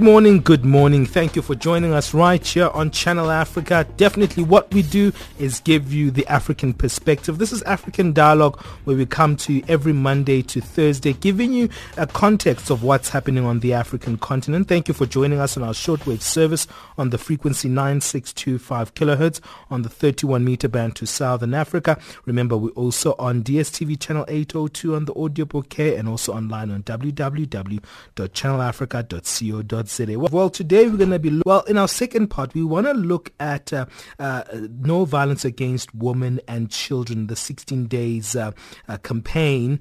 Good morning, good morning. Thank you for joining us right here on Channel Africa. Definitely what we do is give you the African perspective. This is African Dialogue where we come to you every Monday to Thursday giving you a context of what's happening on the African continent. Thank you for joining us on our shortwave service on the frequency 9625 kilohertz on the 31 meter band to Southern Africa. Remember, we're also on DSTV channel 802 on the audio bouquet and also online on www.channelafrica.co.za. Well, today we're going to be, well, in our second part, we want to look at uh, uh, no violence against women and children, the 16 days uh, uh campaign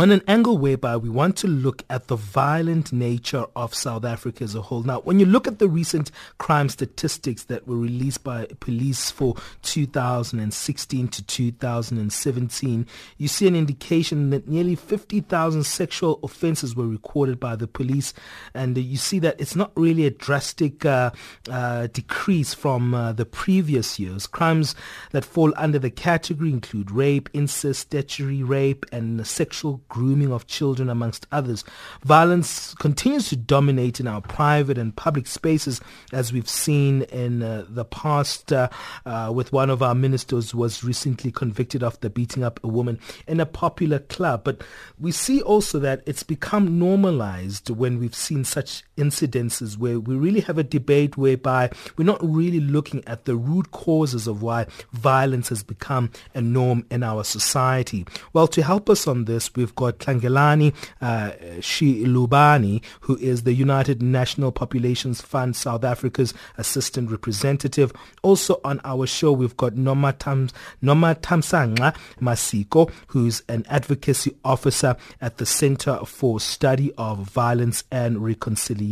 on an angle whereby we want to look at the violent nature of South Africa as a whole. Now, when you look at the recent crime statistics that were released by police for 2016 to 2017, you see an indication that nearly 50,000 sexual offenses were recorded by the police. And you see that it's not really a drastic uh, uh, decrease from uh, the previous years. Crimes that fall under the category include rape, incest, statutory rape, and sexual grooming of children, amongst others. Violence continues to dominate in our private and public spaces, as we've seen in uh, the past uh, uh, with one of our ministers was recently convicted after beating up a woman in a popular club. But we see also that it's become normalized when we've seen such incidences where we really have a debate whereby we're not really looking at the root causes of why violence has become a norm in our society. Well, to help us on this, we've got Tlangelani uh, Shilubane, who is the United National Populations Fund South Africa's assistant representative. Also on our show, we've got Noma, Tam, Nomathamsanqa Masiko, who's an advocacy officer at the Center for Study of Violence and Reconciliation.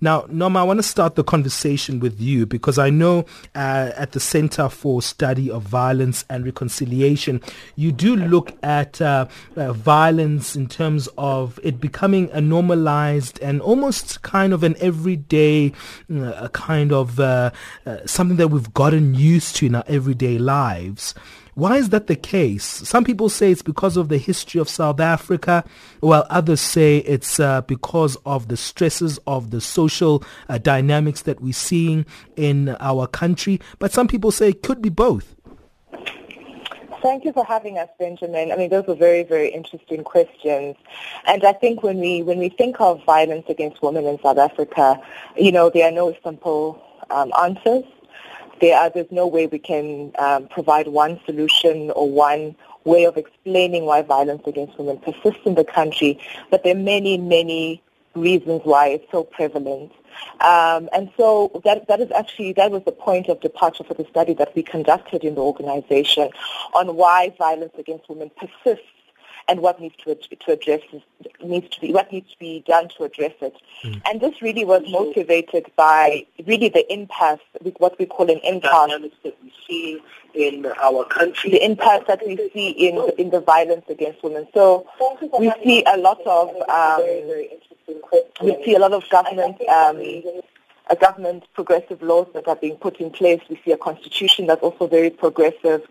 Now, Noma, I want to start the conversation with you because I know uh, at the Center for Study of Violence and Reconciliation, you do look at uh, uh, violence in terms of it becoming a normalized and almost kind of an everyday uh, kind of uh, uh, something that we've gotten used to in our everyday lives. Why is that the case? Some people say it's because of the history of South Africa, while others say it's uh, because of the stresses of the social uh, dynamics that we're seeing in our country. But some people say it could be both. Thank you for having us, Benjamin. I mean, those are very, very interesting questions. And I think when we when we think of violence against women in South Africa, you know, there are no simple um, answers. There are, there's no way we can um, provide one solution or one way of explaining why violence against women persists in the country. But there are many, many reasons why it's so prevalent. Um, and so that, that is actually, that was the point of departure for the study that we conducted in the organization on why violence against women persists and what needs to, to address needs to be what needs to be done to address it. Mm. And this really was motivated by really the impasse, what we call an impasse that we see in our country, the impasse that we see in in the violence against women. So we see a lot of um, we see a lot of government um, a government progressive laws that are being put in place. We see a constitution that's also very progressive.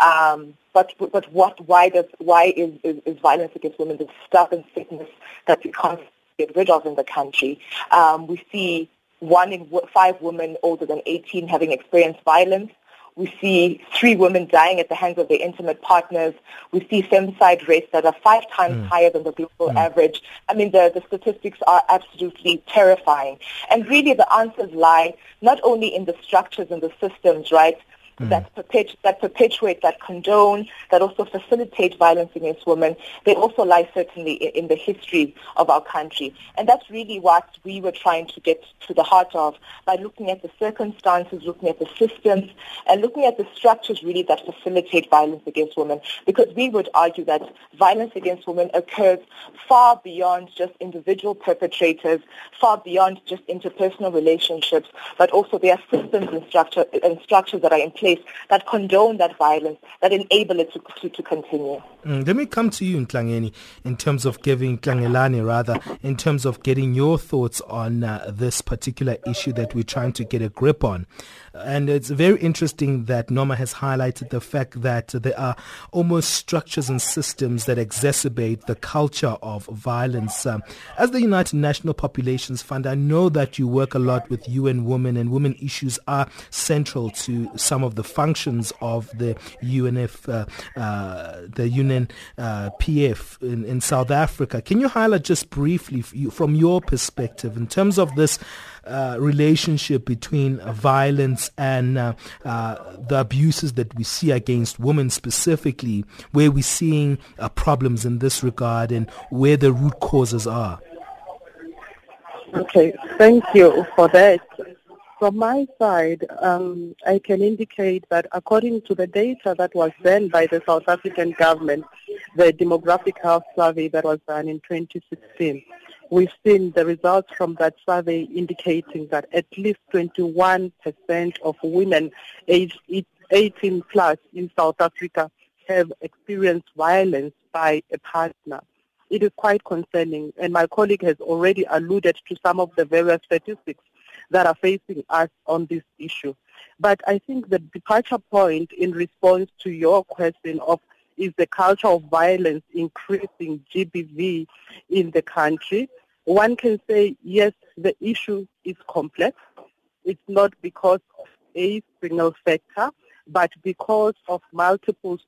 Um, but but what why does why is, is, is violence against women the stubborn sickness that we can't get rid of in the country? Um, we see one in five women older than 18 having experienced violence. We see three women dying at the hands of their intimate partners. We see femicide rates that are five times mm. higher than the global mm. average. I mean, the, the statistics are absolutely terrifying. And really the answers lie not only in the structures and the systems, right, mm. that, perpetu- that perpetuate, that condone, that also facilitate violence against women, they also lie certainly in, in the history of our country. And that's really what we were trying to get to the heart of by looking at the circumstances, looking at the systems, and looking at the structures really that facilitate violence against women. Because we would argue that violence against women occurs far beyond just individual perpetrators, far beyond just interpersonal relationships, but also there are systems and, structure, and structures that are in place that condone that violence, that enable it to, to, to continue. Mm, let me come to you, Ntlangeni, in terms of giving, Tlangelani rather, in terms of getting your thoughts on uh, this particular issue that we're trying to get a grip on. And it's very interesting that Noma has highlighted the fact that there are almost structures and systems that exacerbate the culture of violence. Um, as the United National Populations Fund, I know that you work a lot with UN Women, and women issues are central to some of the functions of the UNF, uh, uh, the UN uh, PF in, in South Africa. Can you highlight just briefly from your perspective in terms of this? Uh, relationship between uh, violence and uh, the abuses that we see against women specifically, where we're seeing problems in this regard and where the root causes are. Okay, thank you for that. From my side, um, I can indicate that according to the data that was done by the South African government, the demographic health survey that was done in 2016, we've seen the results from that survey indicating that at least 21% of women aged 18 plus in South Africa have experienced violence by a partner. It is quite concerning, and my colleague has already alluded to some of the various statistics that are facing us on this issue. But I think the departure point in response to your question of is the culture of violence increasing GBV in the country? One can say, yes, the issue is complex. It's not because of a single factor, but because of multiple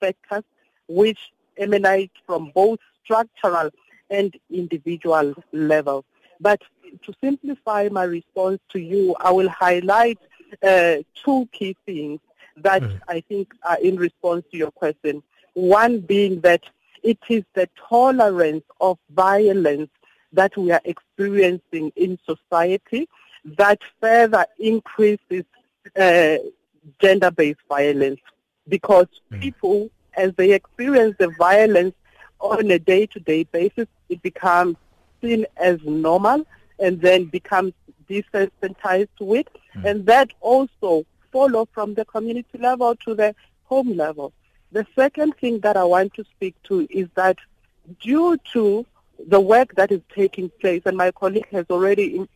factors which emanate from both structural and individual levels. But to simplify my response to you, I will highlight uh, two key things that mm. I think are in response to your question. One being that it is the tolerance of violence that we are experiencing in society that further increases uh, gender-based violence because mm. people, as they experience the violence on a day-to-day basis, it becomes seen as normal and then becomes desensitized to it. Mm. And that also follow from the community level to the home level. The second thing that I want to speak to is that due to the work that is taking place, and my colleague has already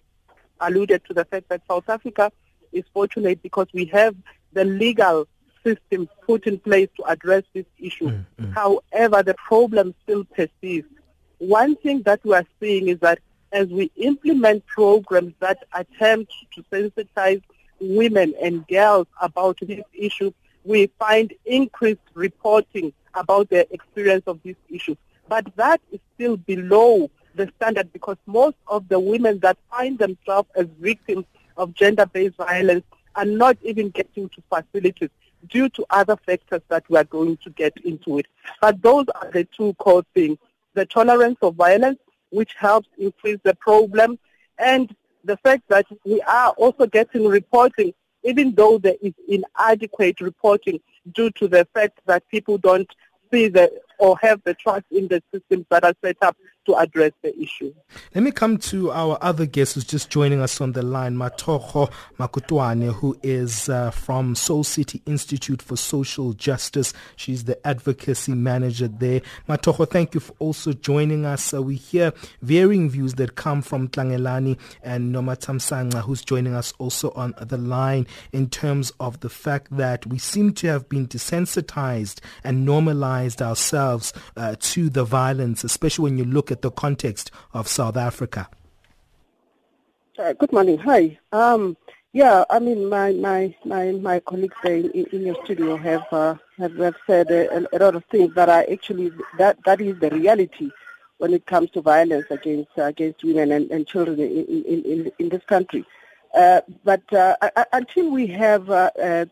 alluded to the fact that South Africa is fortunate because we have the legal system put in place to address this issue. Mm, mm. However, the problem still persists. One thing that we are seeing is that as we implement programs that attempt to sensitize women and girls about this issue, we find increased reporting about their experience of these issues. But that is still below the standard because most of the women that find themselves as victims of gender-based violence are not even getting to facilities due to other factors that we are going to get into it. But those are the two core things. The tolerance of violence, which helps increase the problem, and the fact that we are also getting reporting, even though there is inadequate reporting due to the fact that people don't see the or have the trust in the systems that are set up to address the issue. Let me come to our other guest who's just joining us on the line, Matokgo Makutoane, who is uh, from Soul City Institute for Social Justice. She's the advocacy manager there. Matokgo, thank you for also joining us. Uh, we hear varying views that come from Tlangelani and Nomathamsanqa, who's joining us also on the line in terms of the fact that we seem to have been desensitized and normalized ourselves uh, to the violence, especially when you look at at the context of South Africa? Uh, good morning. Hi. Um, yeah, I mean, my my my, my colleagues in, in your studio have, uh, have have said a, a, lot of things that are actually that that is the reality when it comes to violence against uh, against women and, and children in, in, in, in this country. Uh, but uh, until we have uh, a,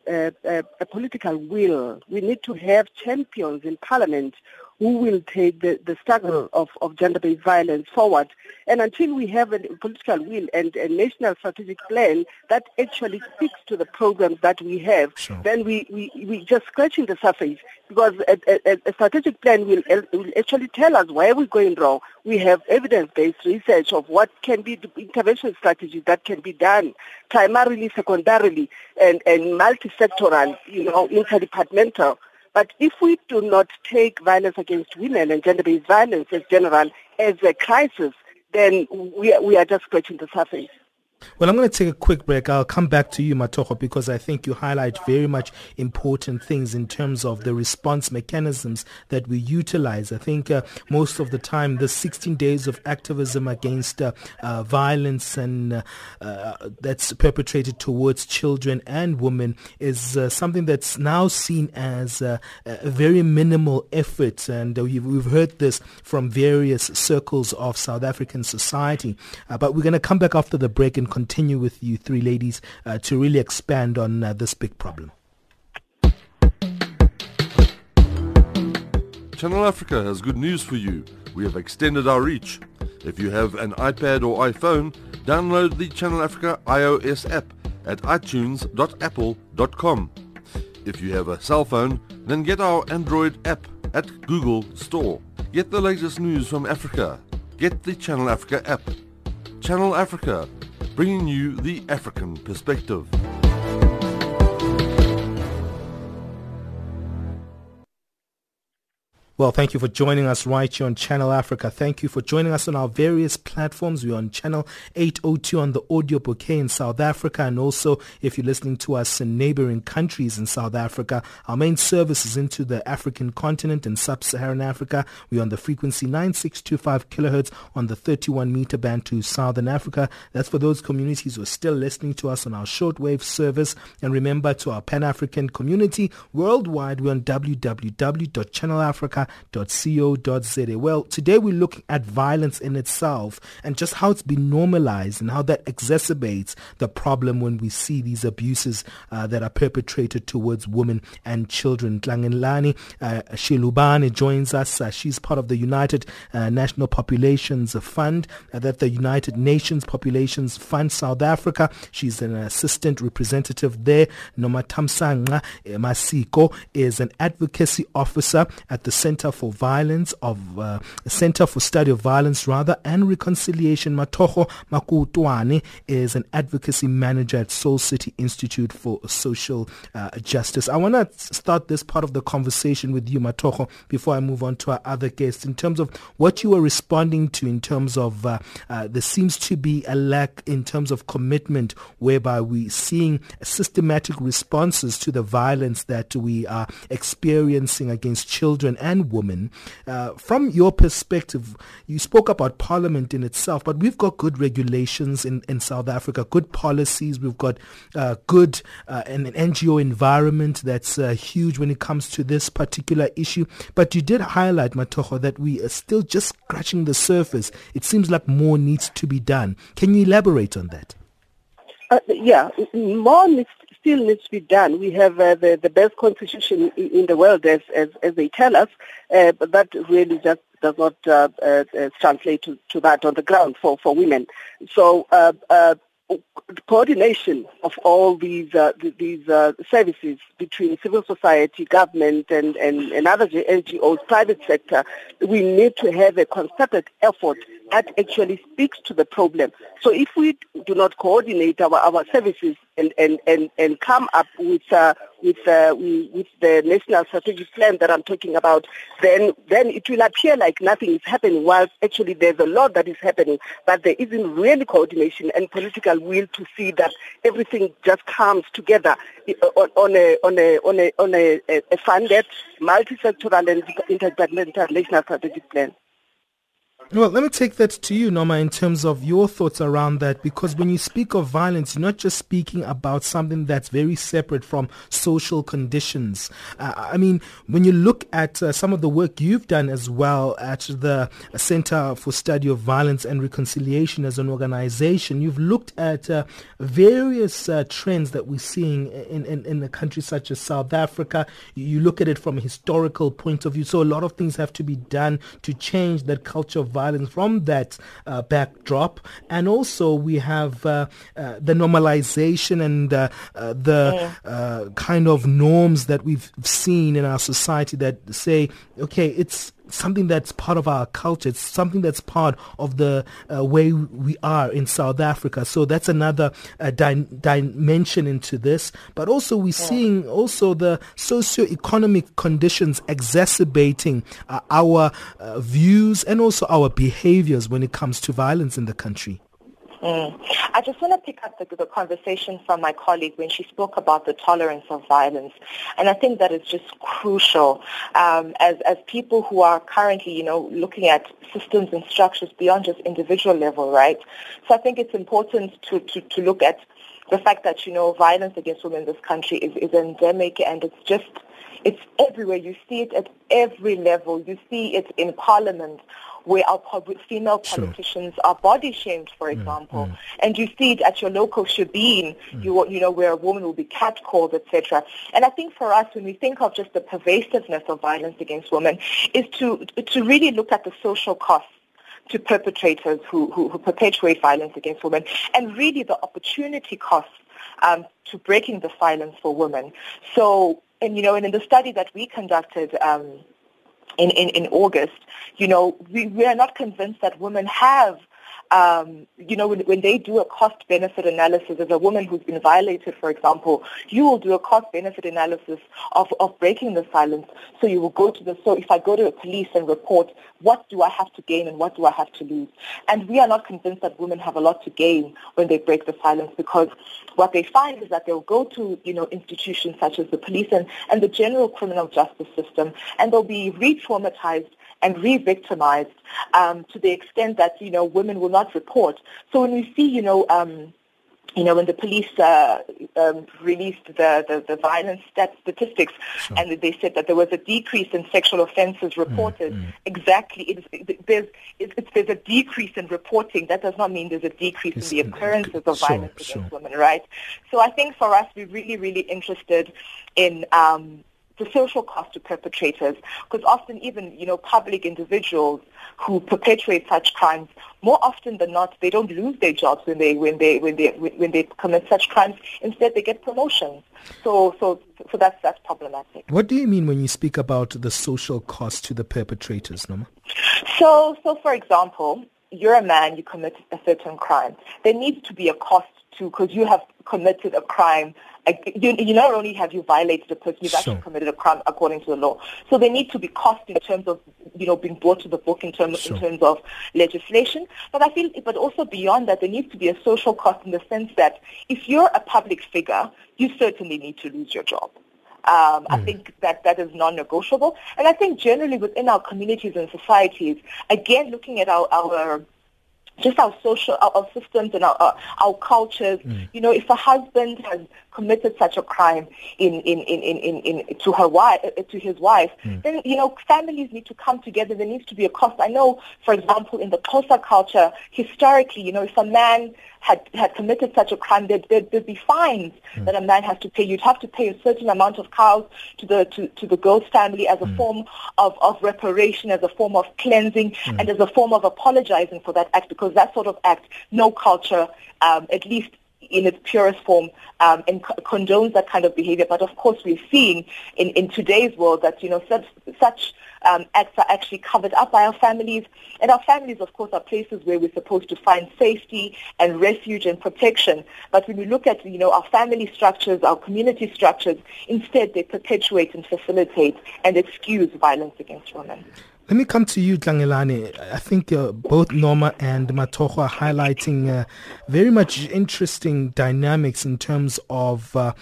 a, a, political will, we need to have champions in parliament who will take the, the struggle mm. of, of gender-based violence forward. And until we have a political will and a national strategic plan that actually speaks to the programs that we have, sure. then we, we, we just scratching the surface because a, a, a strategic plan will, will actually tell us where we're going wrong. We have evidence-based research of what can be the intervention strategies that can be done primarily, secondarily, and, and multi-sectoral, you know, interdepartmental but if we do not take violence against women and gender-based violence as general as a crisis, then we are, we are just scratching the surface. Well, I'm going to take a quick break. I'll come back to you, Matokgo, because I think you highlight very much important things in terms of the response mechanisms that we utilize. I think uh, most of the time, the 16 days of activism against uh, uh, violence and uh, uh, that's perpetrated towards children and women is uh, something that's now seen as a very minimal effort. And we've heard this from various circles of South African society. but we're going to come back after the break and continue with you three ladies uh, to really expand on uh, this big problem. Channel Africa has good news for you. We have extended our reach. If you have an iPad or iPhone, download the Channel Africa iOS app at itunes.apple.com. If you have a cell phone, then get our Android app at Google Store. Get the latest news from Africa. Get the Channel Africa app. Channel Africa, bringing you the African perspective. Well, thank you for joining us right here on Channel Africa. Thank you for joining us on our various platforms. We're on Channel 802 on the audio bouquet in South Africa. And also, if you're listening to us in neighboring countries in South Africa, our main service is into the African continent and sub-Saharan Africa. We're on the frequency 9625 kilohertz on the 31 meter band to Southern Africa. That's for those communities who are still listening to us on our shortwave service. And remember, to our Pan-African community worldwide, we're on www.channelafrica ghana.co.za. Well, today we're looking at violence in itself and just how it's been normalized and how that exacerbates the problem when we see these abuses uh, that are perpetrated towards women and children. Tlangelani uh, Shilubane joins us. Uh, she's part of the United uh, National Populations Fund, uh, that the United Nations Populations Fund South Africa. She's an assistant representative there. Nomathamsanqa Masiko is an advocacy officer at the Center Center for Violence of uh, Center for Study of Violence rather and Reconciliation. Matokgo Makutoane is an advocacy manager at Soul City Institute for Social uh, Justice. I want to start this part of the conversation with you, Matokgo before I move on to our other guests. In terms of what you were responding to, in terms of uh, uh there seems to be a lack in terms of commitment, whereby we're seeing systematic responses to the violence that we are experiencing against children and woman. Uh, from your perspective, you spoke about Parliament in itself, but we've got good regulations in, in South Africa, good policies. We've got uh, good uh, an, NGO environment that's uh, huge when it comes to this particular issue. But you did highlight, Matokgo, that we are still just scratching the surface. It seems like more needs to be done. Can you elaborate on that? Uh, yeah, more needs still needs to be done. We have uh, the, the best constitution in the world, as, as, as they tell us, uh, but that really just does not uh, uh, uh translate to, to that on the ground for, for women. So uh, coordination of all these these services between civil society, government, and, and, and other NGOs, private sector, we need to have a concerted effort that actually speaks to the problem. So if we do not coordinate our, our services and, and, and, and come up with, uh, with, uh, with the national strategic plan that I'm talking about, then, then it will appear like nothing is happening, whilst actually there's a lot that is happening, but there isn't really coordination and political will to see that everything just comes together on, on a, on a, on a, on a, a funded, multi-sectoral and interdepartmental national strategic plan. Well, let me take that to you, Noma, in terms of your thoughts around that, because when you speak of violence, you're not just speaking about something that's very separate from social conditions. Uh, I mean, when you look at uh, some of the work you've done as well at the Center for Study of Violence and Reconciliation as an organization, you've looked at uh, various uh, trends that we're seeing in, in, in a country such as South Africa. You look at it from a historical point of view. So a lot of things have to be done to change that culture of violence from that uh, backdrop. And also we have uh, uh, the normalization and uh, uh, the uh, kind of norms that we've seen in our society that say, okay, it's something that's part of our culture. It's something that's part of the uh, way we are in South Africa. So that's another uh, di- dimension into this. But also we're seeing also the socio-economic conditions exacerbating uh, our uh, views and also our behaviors when it comes to violence in the country. Mm. I just want to pick up the, the, conversation from my colleague when she spoke about the tolerance of violence. And I think that is just crucial um, as, as people who are currently, you know, looking at systems and structures beyond just individual level, right? So I think it's important to, to, to look at the fact that, you know, violence against women in this country is, is endemic and it's just it's everywhere. You see it at every level. You see it in parliament where our female politicians sure. are body shamed, for mm, example. Mm. And you see it at your local shebeen, mm. you, you know, where a woman will be catcalled, etc. And I think for us, when we think of just the pervasiveness of violence against women, is to, to really look at the social costs to perpetrators who, who, who perpetuate violence against women and really the opportunity costs um, to breaking the silence for women. So, and you know, and in the study that we conducted um, in, in, in August, you know, we, we are not convinced that women have um, you know, when, when they do a cost-benefit analysis, as a woman who's been violated, for example, you will do a cost-benefit analysis of, of breaking the silence. So you will go to the, so if I go to the police and report, what do I have to gain and what do I have to lose? And we are not convinced that women have a lot to gain when they break the silence because what they find is that they'll go to, you know, institutions such as the police and, and the general criminal justice system and they'll be re-traumatized and re-victimized um, to the extent that, you know, women will not report. So when we see, you know, um, you know, when the police uh, um, released the, the, the violence stat statistics sure. and they said that there was a decrease in sexual offenses mm, reported, mm, mm. exactly, it is, it, there's, it, there's a decrease in reporting. That does not mean there's a decrease it's, in the occurrences of sure, violence against sure. women, right? So I think for us, we're really, really interested in um, the social cost to perpetrators, because often even, you know, public individuals who perpetrate such crimes, more often than not, they don't lose their jobs when they, when they, when they, when they commit such crimes. Instead, they get promotions. So, so, so that's, that's problematic. What do you mean when you speak about the social cost to the perpetrators, Noma? So, so for example, you're a man, you commit a certain crime. There needs to be a cost to, because you have committed a crime you, you not only have you violated a person, you've sure. actually committed a crime according to the law. So they need to be cost in terms of, you know, being brought to the book in terms sure. in terms of legislation. But I feel, but also beyond that, there needs to be a social cost in the sense that if you're a public figure, you certainly need to lose your job. Um. I hmm. think that that is non-negotiable. And I think generally within our communities and societies, again, looking at our, our just our social, our, our systems and our, our, our cultures. Mm. You know, if a husband has committed such a crime in, in, in, in, in, in to her wife, uh, to his wife, mm. then, you know, families need to come together. There needs to be a cost. I know, for example, in the Xhosa culture, historically, you know, if a man had, had committed such a crime, there'd, there'd, there'd be fines mm. that a man has to pay. You'd have to pay a certain amount of cows to the, to, to the girl's family as a mm. form of, of reparation, as a form of cleansing, mm. and as a form of apologizing for that act, because that sort of act, no culture, um, at least in its purest form um, and co- condones that kind of behavior. But of course, we're seeing in, in today's world that you know such such um, acts are actually covered up by our families, and our families, of course, are places where we're supposed to find safety and refuge and protection. But when we look at you know our family structures, our community structures, instead they perpetuate and facilitate and excuse violence against women. Let me come to you, Tlangelani. I think uh, both Noma and Matokgo are highlighting uh, very much interesting dynamics in terms of uh,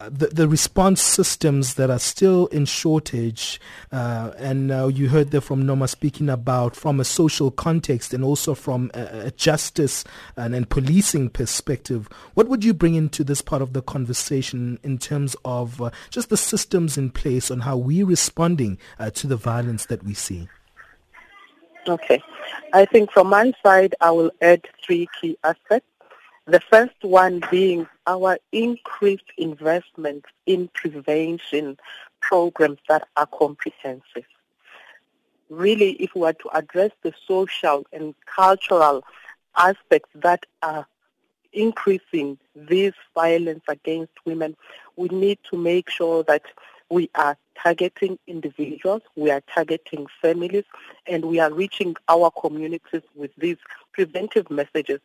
the, the, response systems that are still in shortage. Uh, and you heard there from Noma speaking about from a social context and also from a, a justice and, and, policing perspective. What would you bring into this part of the conversation in terms of uh, just the systems in place on how we're responding uh, to the violence that we see? Okay. I think from my side, I will add three key aspects. The first one being our increased investment in prevention programs that are comprehensive. Really, if we are to address the social and cultural aspects that are increasing this violence against women, we need to make sure that we are targeting individuals, we are targeting families, and we are reaching our communities with these preventive messages.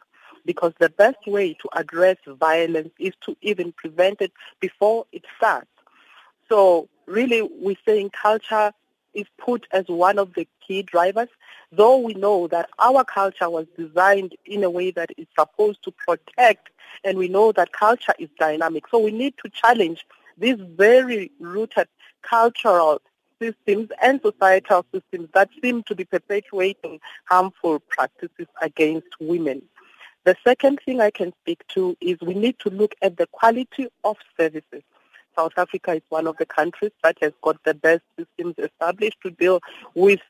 Because the best way to address violence is to even prevent it before it starts. So really we're saying culture is put as one of the key drivers, though we know that our culture was designed in a way that is supposed to protect, and we know that culture is dynamic. So we need to challenge these very rooted cultural systems and societal systems that seem to be perpetuating harmful practices against women. The second thing I can speak to is we need to look at the quality of services. South Africa is one of the countries that has got the best systems established to deal with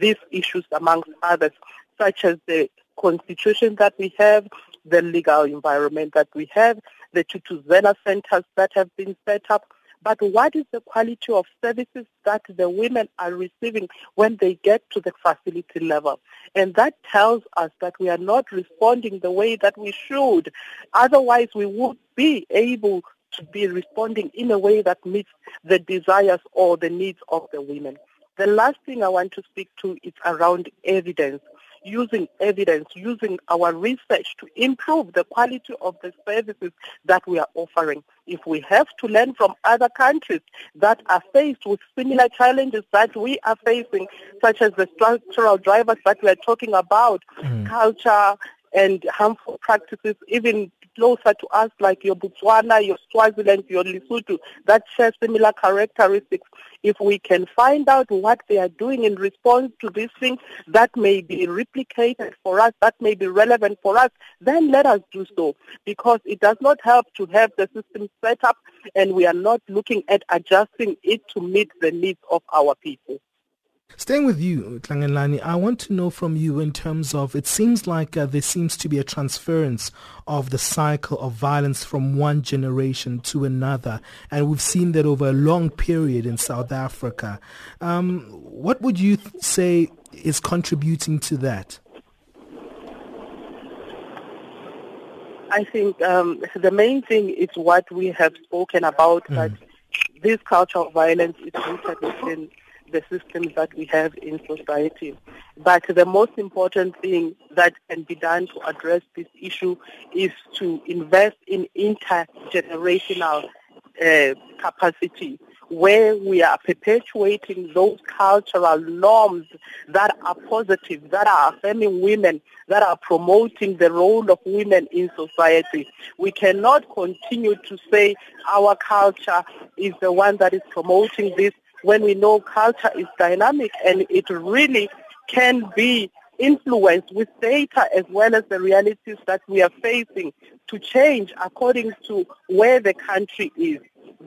these issues amongst others, such as the constitution that we have, the legal environment that we have, the Thuthuzela centers that have been set up. But what is the quality of services that the women are receiving when they get to the facility level? And that tells us that we are not responding the way that we should. Otherwise, we would be able to be responding in a way that meets the desires or the needs of the women. The last thing I want to speak to is around evidence using evidence, using our research to improve the quality of the services that we are offering. If we have to learn from other countries that are faced with similar challenges that we are facing, such as the structural drivers that we are talking about, mm. culture and harmful practices, even closer to us like your Botswana, your Swaziland, your Lesotho that share similar characteristics. If we can find out what they are doing in response to these things that may be replicated for us, that may be relevant for us, then let us do so because it does not help to have the system set up and we are not looking at adjusting it to meet the needs of our people. Staying with you, Tlangelani, I want to know from you in terms of it seems like uh, there seems to be a transference of the cycle of violence from one generation to another, and we've seen that over a long period in South Africa. Um, what would you th- say is contributing to that? I think um, the main thing is what we have spoken about, mm. that this culture of violence is rooted within the systems that we have in society. But the most important thing that can be done to address this issue is to invest in intergenerational uh, capacity where we are perpetuating those cultural norms that are positive, that are affirming women, that are promoting the role of women in society. We cannot continue to say our culture is the one that is promoting this when we know culture is dynamic and it really can be influenced with data as well as the realities that we are facing to change according to where the country is.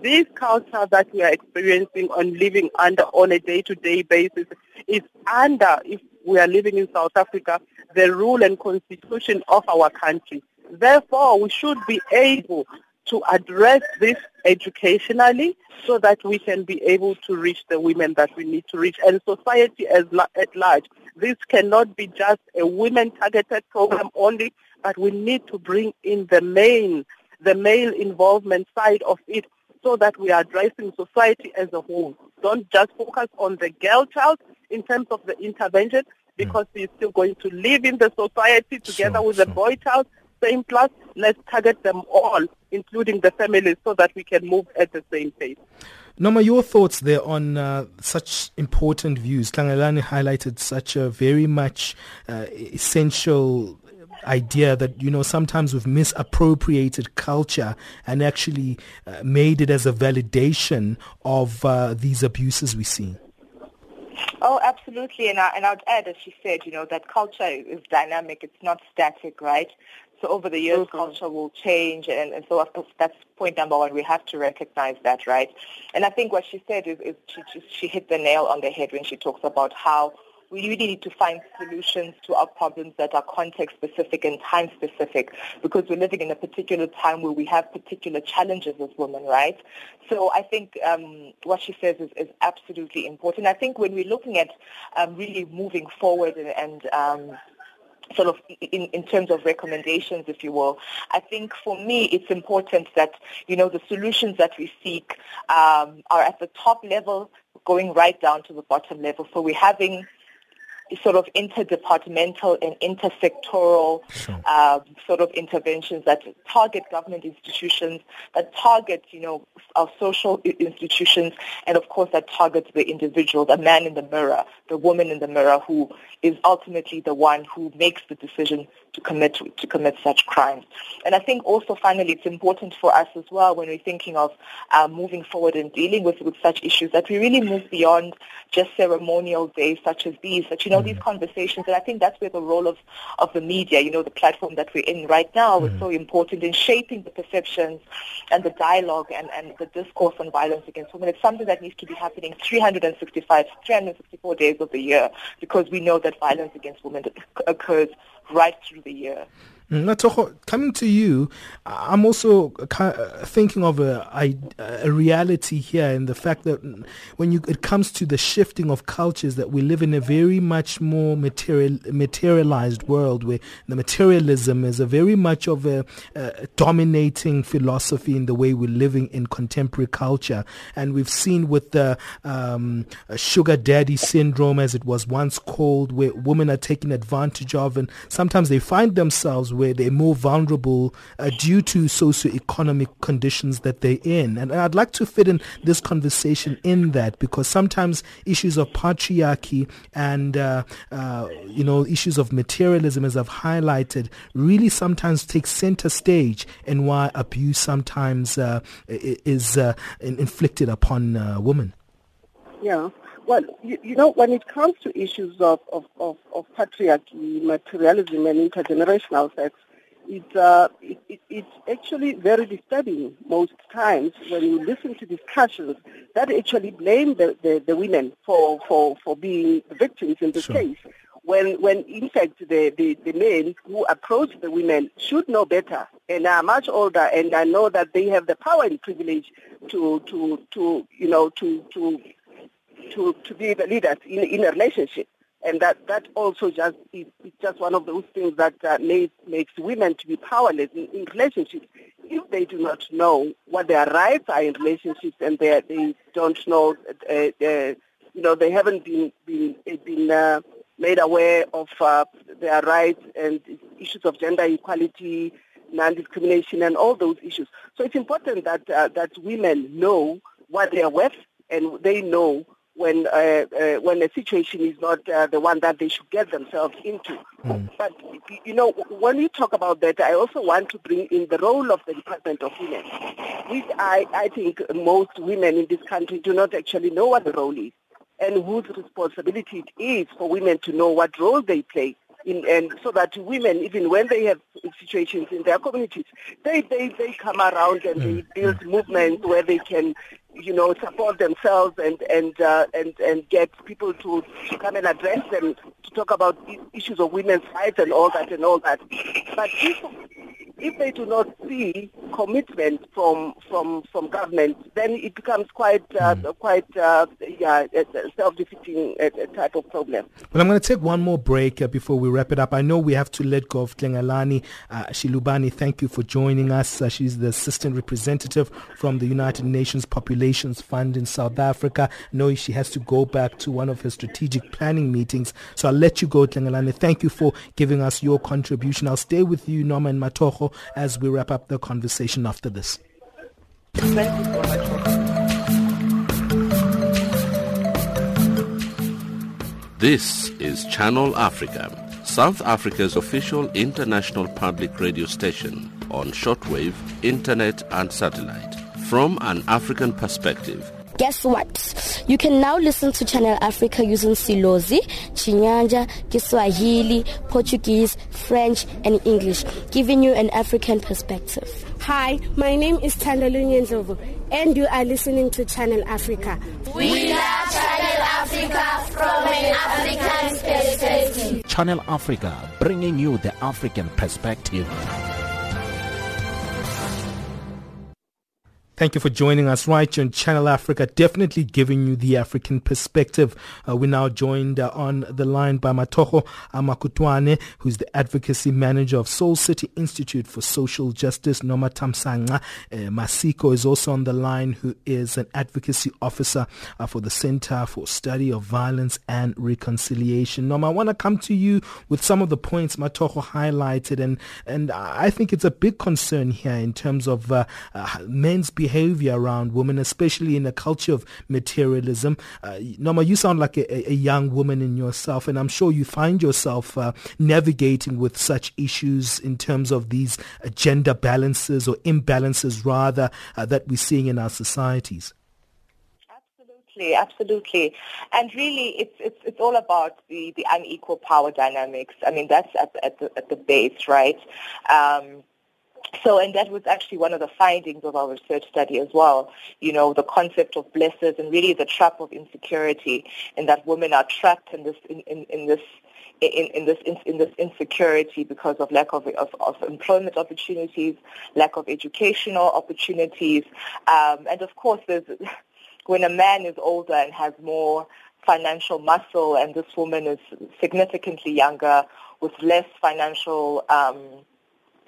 This culture that we are experiencing on living under on a day-to-day basis is under, if we are living in South Africa, the rule and constitution of our country. Therefore, we should be able to address this educationally so that we can be able to reach the women that we need to reach and society as la- at large. This cannot be just a women-targeted program only, but we need to bring in the main, the male involvement side of it so that we are addressing society as a whole. Don't just focus on the girl child in terms of the intervention because mm. he's still going to live in the society together with the boy child, same class, let's target them all, including the families, so that we can move at the same pace. Noma, your thoughts there on uh, such important views. Tlangelani highlighted such a very much uh, essential idea that you know sometimes we've misappropriated culture and actually uh, made it as a validation of uh, these abuses we see. Oh, absolutely. And, I, and I'd add, as she said, you know, that culture is dynamic. It's not static, right? So over the years, mm-hmm. culture will change. And, and so of course that's point number one. We have to recognize that, right? And I think what she said is, is she, she hit the nail on the head when she talks about how we really need to find solutions to our problems that are context specific and time specific because we're living in a particular time where we have particular challenges as women, right? So I think um, what she says is, is, absolutely important. I think when we're looking at um, really moving forward and, and um, sort of in, in terms of recommendations, if you will. I think for me it's important that, you know, the solutions that we seek um, are at the top level going right down to the bottom level. So we're having sort of interdepartmental and intersectoral sure. uh, sort of interventions that target government institutions, that target, you know, our social institutions, and of course that targets the individual, the man in the mirror, the woman in the mirror who is ultimately the one who makes the decision to commit to commit such crimes. And I think also finally it's important for us as well when we're thinking of uh, moving forward and dealing with, with such issues that we really move beyond just ceremonial days such as these, that you know mm. these conversations and I think that's where the role of, of the media, you know, the platform that we're in right now mm. is so important in shaping the perceptions and the dialogue and, and the discourse on violence against women. It's something that needs to be happening 365, 364 days of the year because we know that violence against women occurs right through the year. Mm, Matokgo, coming to you, I'm also uh, thinking of a, a, reality here in the fact that mm, when you, it comes to the shifting of cultures, that we live in a very much more material, materialized world where the materialism is a very much of a, a dominating philosophy in the way we're living in contemporary culture. And we've seen with the um, sugar daddy syndrome, as it was once called, where women are taken advantage of, and sometimes they find themselves where they're more vulnerable uh, due to socio-economic conditions that they're in. And I'd like to fit in this conversation in that because sometimes issues of patriarchy and, uh, uh, you know, issues of materialism, as I've highlighted, really sometimes take center stage in why abuse sometimes uh, is uh, inflicted upon uh, women. Yeah. Well, you, you, know, when it comes to issues of, of, of, of patriarchy, materialism, and intergenerational sex, it, uh, it, it, it's actually very disturbing most times when you listen to discussions that actually blame the, the, the women for, for, for being the victims in this sure. case. When, when in fact the, the, the men who approach the women should know better and are much older and I know that they have the power and privilege to, to, to you know, to, to to, to be the leaders in, in a relationship. And that, that also just is, is just one of those things that uh, makes, makes women to be powerless in, in relationships. If they do not know what their rights are in relationships and they, they don't know, uh, uh, you know, they haven't been, been, been uh, made aware of uh, their rights and issues of gender equality, non-discrimination and all those issues. So it's important that, uh, that women know what they are worth and they know when uh, uh, when a situation is not uh, the one that they should get themselves into. Mm. But you know, when we talk about that, I also want to bring in the role of the Department of Women, which I, I think most women in this country do not actually know what the role is, and whose responsibility it is for women to know what role they play. In, and so that women, even when they have situations in their communities, they, they, they come around and mm. they build movements where they can you know, support themselves and and uh, and and get people to, come and address them to talk about issues of women's rights and all that and all that. But if if they do not see commitment from from from government, then it becomes quite uh, mm. quite uh, yeah self-defeating uh, type of problem. Well, I'm going to take one more break uh, before we wrap it up. I know we have to let go of Tlangelani uh, Shilubane. Thank you for joining us. Uh, she's the assistant representative from the United Nations Populations Fund in South Africa. I know she has to go back to one of her strategic planning meetings, so I'll let you go, Tlangelani. Thank you for giving us your contribution. I'll stay with you, Norman Matokgo Matokgo as we wrap up the conversation after this. Thank you so much. This is Channel Africa, South Africa's official international public radio station on shortwave, internet and satellite. From an African perspective, Guess what? You can now listen to Channel Africa using Silozi, Chinyanja, Kiswahili, Portuguese, French, and English, giving you an African perspective. Hi, my name is Tandalo Nyenzovo, and you are listening to Channel Africa. We love Channel Africa from an African perspective. Channel Africa, bringing you the African perspective. Thank you for joining us right here on Channel Africa, definitely giving you the African perspective. Uh, we're now joined uh, on the line by Matokgo Amakutwane, who's the advocacy manager of Soul City Institute for Social Justice. Nomathamsanqa uh, Masiko is also on the line, who is an advocacy officer uh, for the Center for Study of Violence and Reconciliation. Noma, I want to come to you with some of the points Matokgo highlighted, and, and I think it's a big concern here in terms of uh, uh, men's behavior behavior around women, especially in a culture of materialism. Uh, Noma, you sound like a, a, young woman in yourself, and I'm sure you find yourself uh, navigating with such issues in terms of these uh, gender balances or imbalances, rather, uh, that we're seeing in our societies. Absolutely, absolutely, and really, it's it's it's all about the the unequal power dynamics. I mean, that's at at the, at the base, right? Um, so, and that was actually one of the findings of our research study as well, you know, the concept of blessers and really the trap of insecurity and that women are trapped in this, in, in, in this in, in, this in, in, this insecurity because of lack of, of, of, employment opportunities, lack of educational opportunities, um, and of course, there's, when a man is older and has more financial muscle, and this woman is significantly younger with less financial um,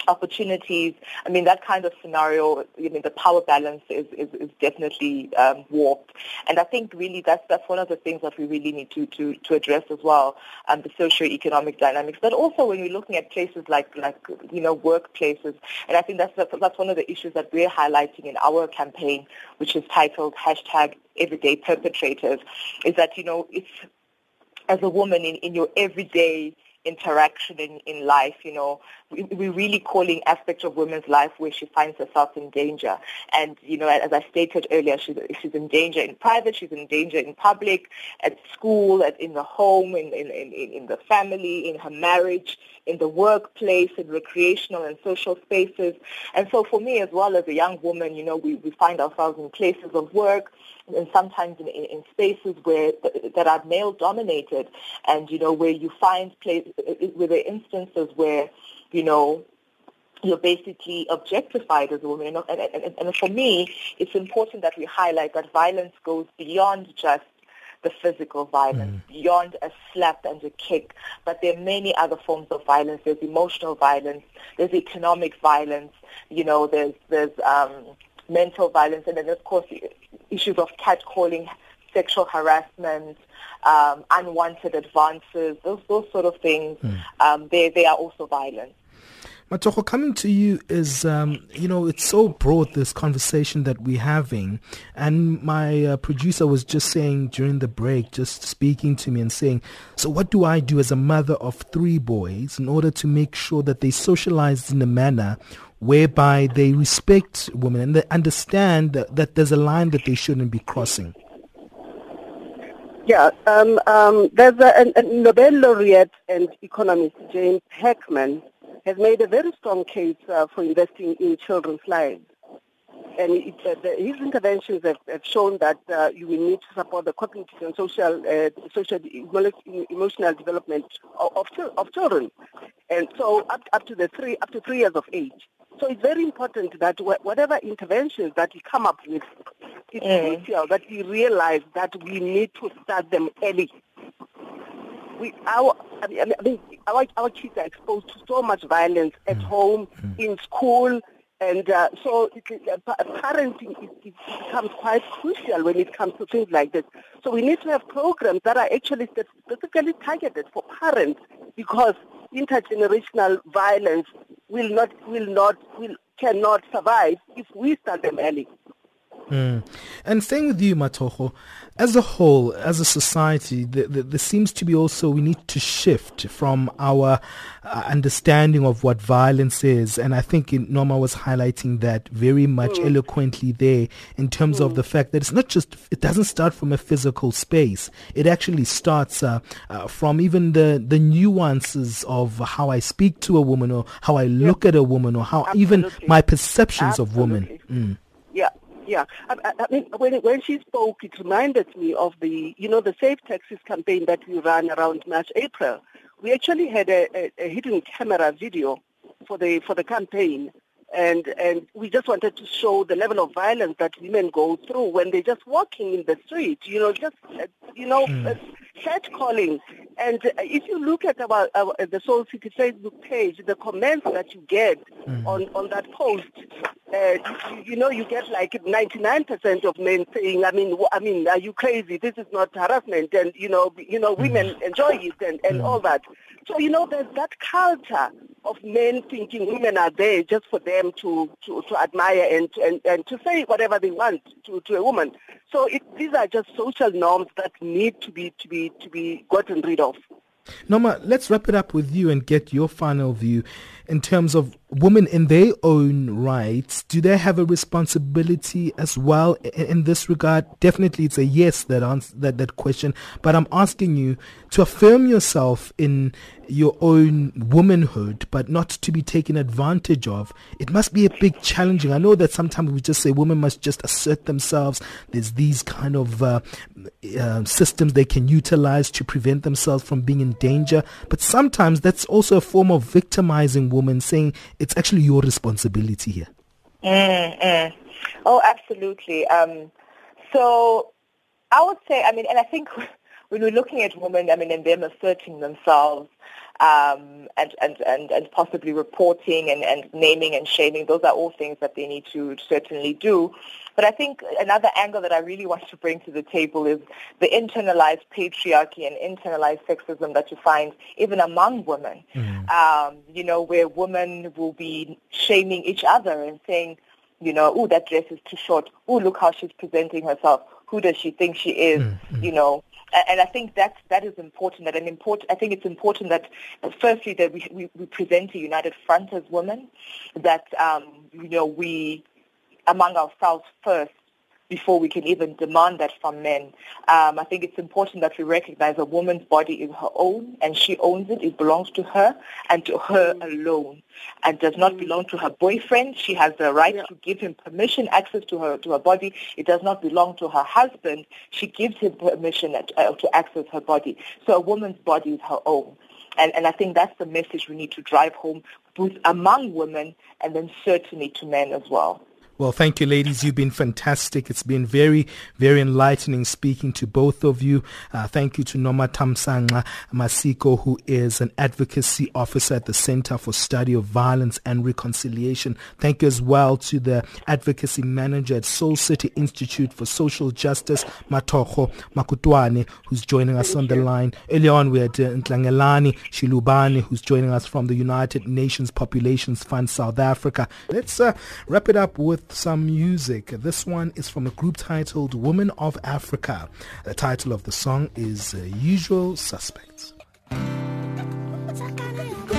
opportunities. I mean, that kind of scenario, I mean, the power balance is, is, is definitely um, warped. And I think really that's, that's one of the things that we really need to, to, to address as well, um, the socio-economic dynamics. But also when you're looking at places like, like you know, workplaces, and I think that's, that's one of the issues that we're highlighting in our campaign, which is titled hashtag everyday perpetrators, is that, you know, it's as a woman in, in your everyday interaction in, in life, you know, we, we're really calling aspects of women's life where she finds herself in danger. And, you know, as I stated earlier, she's, she's in danger in private, she's in danger in public, at school, at, in the home, in, in, in, in the family, in her marriage, in the workplace, in recreational and social spaces. And so for me as well as a young woman, you know, we, we find ourselves in places of work and sometimes in, in, spaces where that are male dominated and you know where you find places where there are instances where you know you're basically objectified as a woman. And, and, and, for me, it's important that we highlight that violence goes beyond just the physical violence, mm. beyond a slap and a kick. But there are many other forms of violence. There's emotional violence. There's economic violence. You know, there's there's um, mental violence, and then of course issues of catcalling, sexual harassment, um, unwanted advances, those those sort of things. Mm. Um, they they are also violent. Matokgo, coming to you is, um, you know, it's so broad, this conversation that we're having. And my uh, producer was just saying during the break, just speaking to me and saying, so what do I do as a mother of three boys in order to make sure that they socialize in a manner whereby they respect women and they understand that, that there's a line that they shouldn't be crossing? Yeah, um, um, there's a, a, Nobel laureate and economist, James Heckman, has made a very strong case uh, for investing in children's lives. And it, uh, the, his interventions have, have shown that uh, you will need to support the cognitive and social, uh, social emotional development of, of, of, children, and so up, up to the three up to three years of age. So it's very important that whatever interventions that we come up with, it's mm. crucial that we realize that we need to start them early. We, our, I mean, I mean, our, our kids are exposed to so much violence at mm. home, mm. in school, and uh, so it, uh, parenting it, it becomes quite crucial when it comes to things like this. So we need to have programs that are actually specifically targeted for parents because intergenerational violence will not will not will cannot survive if we start them early. Mm. And staying with you, Matokgo, as a whole, as a society, there, there, there, seems to be also we need to shift from our uh, understanding of what violence is. And I think Noma was highlighting that very much mm. eloquently there in terms mm. of the fact that it's not just, it doesn't start from a physical space. It actually starts uh, uh, from even the, the nuances of how I speak to a woman or how I look yeah. at a woman or how Absolutely. even my perceptions Absolutely. of women. Mm. Yeah, yeah, I, I, mean, when, when she spoke, it reminded me of the, you know, the Safe Taxis campaign that we ran around March, April. We actually had a, a, a hidden camera video for the for the campaign, and and we just wanted to show the level of violence that women go through when they're just walking in the street. You know, just you know, mm. catcalling. And if you look at our, our the Soul City Facebook page, the comments that you get mm. on on that post, uh, you, you, know, you get like 99% of men saying, I mean, I mean, are you crazy? This is not harassment. And, you know, you know, women mm. enjoy it and, and mm. all that. So, you know, there's that culture of men thinking women are there just for them to, to, to admire and, and, and to say whatever they want to, to a woman. So it, these are just social norms that need to be, to be, to be gotten rid of. Noma, let's wrap it up with you and get your final view in terms of women in their own rights. Do they have a responsibility as well in this regard? Definitely, it's a yes that answer that, that question. But I'm asking you to affirm yourself in your own womanhood, but not to be taken advantage of. It must be a big challenging. I know that sometimes we just say women must just assert themselves. There's these kind of uh, uh, systems they can utilize to prevent themselves from being in danger. But sometimes that's also a form of victimizing women, saying it's actually your responsibility here. Mm. Oh, absolutely. Um, so I would say, I mean, and I think when we're looking at women, I mean, and them asserting themselves, um, and, and, and, and possibly reporting and, and naming and shaming. Those are all things that they need to certainly do. But I think another angle that I really want to bring to the table is the internalized patriarchy and internalized sexism that you find even among women. Mm. Um, you know, where women will be shaming each other and saying, you know, oh, that dress is too short. Oh, look how she's presenting herself. Who does she think she is? Mm-hmm. You know, and I think that that is important. That an important. I think it's important that, uh, firstly, that we, we, we present a united front as women. That um, you know we among ourselves first before we can even demand that from men. Um, I think it's important that we recognize a woman's body is her own and she owns it. It belongs to her and to her alone and does not belong to her boyfriend. She has the right yeah. to give him permission, access to her to her body. It does not belong to her husband. She gives him permission at, uh, to access her body. So a woman's body is her own. And, and I think that's the message we need to drive home both among women and then certainly to men as well. Well, thank you, ladies. You've been fantastic. It's been very, very enlightening speaking to both of you. Uh, thank you to Nomathamsanqa Masiko, who is an advocacy officer at the Center for Study of Violence and Reconciliation. Thank you as well to the advocacy manager at Soul City Institute for Social Justice, Matokgo Makutoane, who's joining us thank on you. the line. Earlier on, we had uh, Ntlangelani Shilubane, who's joining us from the United Nations Populations Fund, South Africa. Let's uh, wrap it up with some music. This one is from a group titled Women of Africa. The title of the song is uh, Usual Suspects.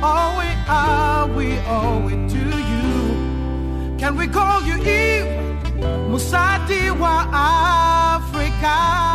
All we are, we owe it to you. Can we call you Eve? Musati wa Africa.